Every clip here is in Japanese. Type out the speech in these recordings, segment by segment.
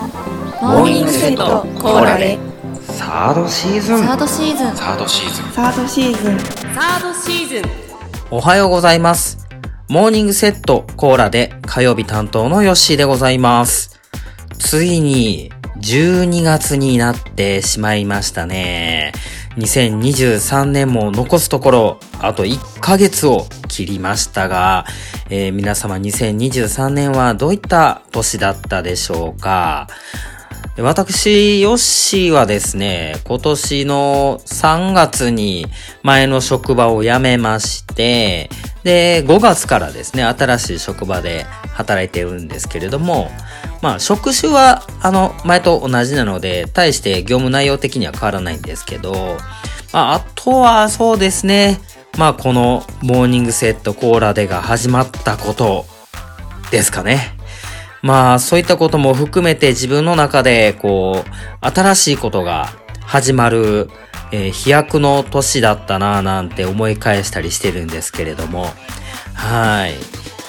モーニングセットコーラで。サードシーズン。サードシーズン。サードシーズン。サードシーズン。サードシーズン。おはようございます。モーニングセットコーラで火曜日担当のヨッシーでございます。ついに12月になってしまいましたね。2023年も残すところあと1ヶ月を切りましたが、えー皆様2023年はどういった年だったでしょうか？私、ヨッシーはですね、今年の3月に前の職場を辞めまして、で、5月からですね、新しい職場で働いてるんですけれども、まあ、職種は、あの、前と同じなので、対して業務内容的には変わらないんですけど、まあ、あとはそうですね、まあ、このモーニングセットコーラでが始まったことですかね。まあ、そういったことも含めて自分の中で、こう、新しいことが始まる、えー飛躍の年だったなぁなんて思い返したりしてるんですけれども、はい。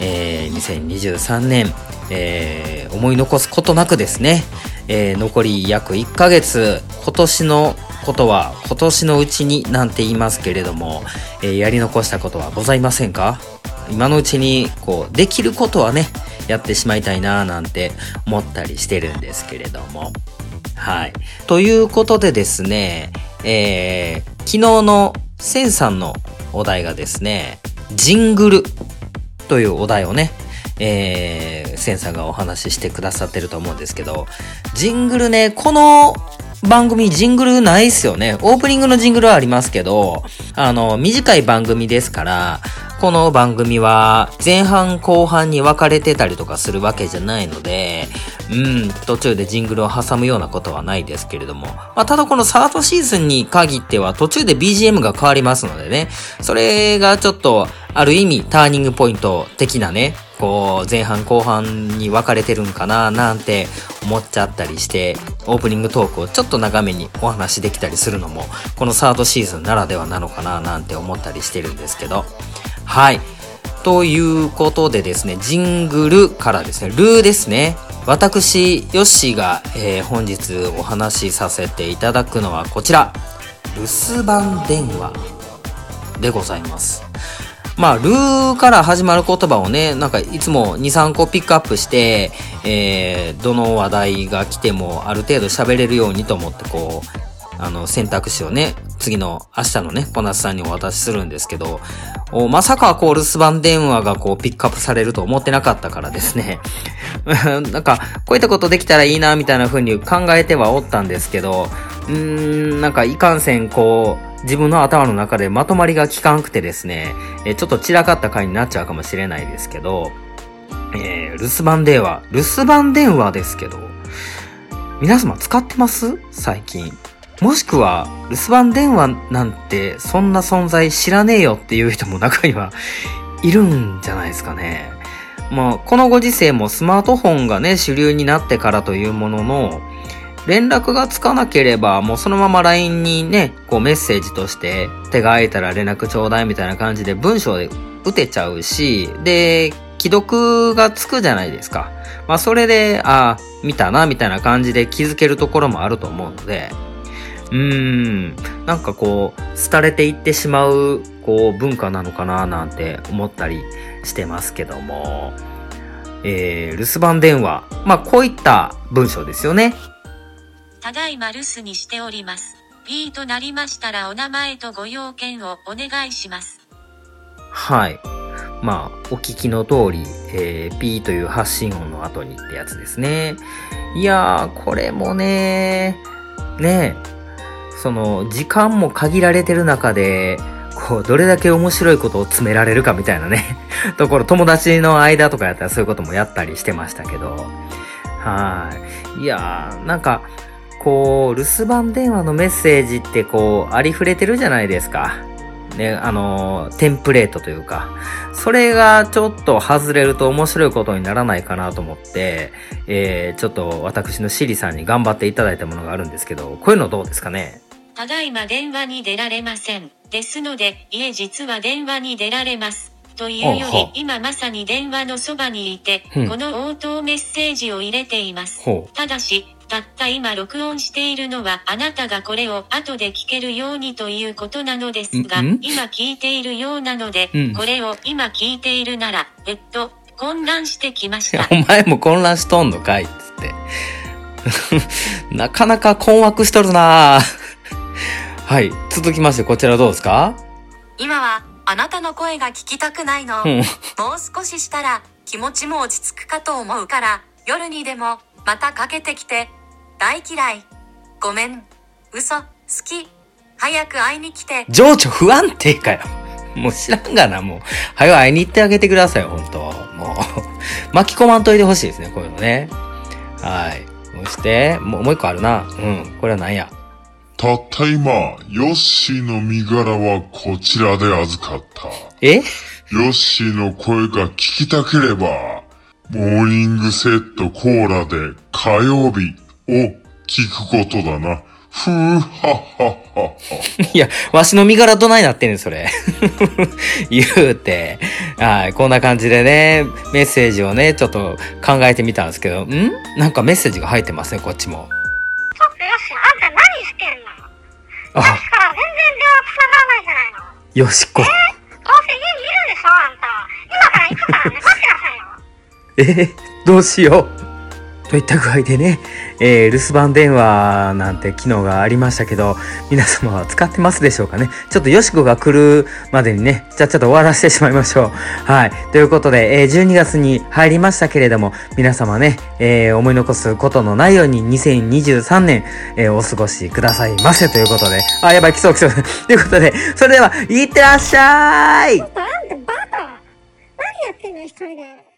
えー2023年、えー思い残すことなくですね、えー残り約1ヶ月、今年のことは今年のうちになんて言いますけれども、えーやり残したことはございませんか？今のうちに、こう、できることはね、やってしまいたいなぁなんて思ったりしてるんですけれども。はい。ということでですね、えー、昨日のセンさんのお題がですね、ジングルというお題をね、えー、センさんがお話ししてくださってると思うんですけど、ジングルね、この番組ジングルないっすよね。オープニングのジングルはありますけど、あの、短い番組ですから、この番組は前半後半に分かれてたりとかするわけじゃないので、うん、途中でジングルを挟むようなことはないですけれども、まあ、ただこのサードシーズンに限っては途中で BGM が変わりますのでね、それがちょっとある意味ターニングポイント的なね、こう前半後半に分かれてるんかななんて思っちゃったりして、オープニングトークをちょっと長めにお話できたりするのも、このサードシーズンならではなのかななんて思ったりしてるんですけど、はい。ということでですね、ジングルからですね、ルーですね。私、ヨッシーが、えー本日お話しさせていただくのはこちら。留守番電話でございます。まあ、ルーから始まる言葉をね、なんかいつも2、3個ピックアップして、えーどの話題が来てもある程度喋れるようにと思ってこう、あの、選択肢をね、次の明日のね、小夏さんにお渡しするんですけど、おまさかこう、留守番電話がこう、ピックアップされると思ってなかったからですね。なんか、こういったことできたらいいな、みたいな風に考えてはおったんですけど、うーん、なんかいかんせんこう、自分の頭の中でまとまりが効かんくてですね、えちょっと散らかった回になっちゃうかもしれないですけど、えー、留守番電話。留守番電話ですけど、皆様使ってます？最近。もしくは、留守番電話なんてそんな存在知らねえよっていう人も中には いるんじゃないですかね。まあ、このご時世もスマートフォンがね、主流になってからというものの、連絡がつかなければ、もうそのまま LINE にね、こうメッセージとして、手が空いたら連絡ちょうだいみたいな感じで文章で打てちゃうし、で、既読がつくじゃないですか。まあそれで、ああ、見たな、みたいな感じで気づけるところもあると思うので、うーん、なんかこう、廃れていってしまう、こう、文化なのかな、なんて思ったりしてますけども、えー、留守番電話。まあこういった文章ですよね。ただいま留守にしております。P となりましたらお名前とご用件をお願いします。はい。まあ、お聞きの通り、えー、P という発信音の後にってやつですね。いやー、これもねねその、時間も限られてる中で、こう、どれだけ面白いことを詰められるかみたいなね、ところ、友達の間とかやったらそういうこともやったりしてましたけど、はい。いやー、なんか、こう、留守番電話のメッセージってこう、ありふれてるじゃないですか。ね、あのーテンプレートというか、それがちょっと外れると面白いことにならないかなと思って、えー、ちょっと私のシリさんに頑張っていただいたものがあるんですけど、こういうのどうですかね？ただいま電話に出られません。ですので、いえ実は電話に出られます。というより、今まさに電話のそばにいて、うんこの応答メッセージを入れています。ただし、たった今録音しているのはあなたがこれを後で聞けるようにということなのですが、今聞いているようなので、うんこれを今聞いているなら、えっと、混乱してきました。お前も混乱しとんのかいっつって。なかなか困惑しとるな はい。続きまして、こちらどうですか？今はあなたの声が聞きたくないの。うん。もう少ししたら気持ちも落ち着くかと思うから、夜にでもまたかけてきて。大嫌い。ごめん。嘘。好き。早く会いに来て。情緒不安定かよ。もう知らんがな、もう。はよ会いに行ってあげてください、ほんと。もう。巻き込まんといてほしいですね、こういうのね。はい。そして、もう、もう一個あるな。うん。これは何や。たった今、ヨッシーの身柄はこちらで預かった。え？ヨッシーの声が聞きたければ、モーニングセットコーラで火曜日を聞くことだな。ふーはっはっはっは。いや、わしの身柄どないなってんねん、それ。言うて。はい、こんな感じでね、メッセージをね、ちょっと考えてみたんですけど、ん？なんかメッセージが入ってますね、こっちも。ちょっとよし、あんた何してんの？あ、だから全然電話繋がらないじゃないの。よしこ。どうせ家にいるでしょ、あんた。今から行くからね、待ってなさいよ。え？ーどうしよう。といった具合でね、えー留守番電話なんて機能がありましたけど、皆様は使ってますでしょうかね？ちょっとよしこが来るまでにね、じゃあちょっと終わらせてしまいましょう。はい。ということで、えー12月に入りましたけれども、皆様ね、えー思い残すことのないように2023年、えーお過ごしくださいませということで、あ、やばい、来そう来そう。ということで、それでは、いってらっしゃいバカ。何やってんの、一人で。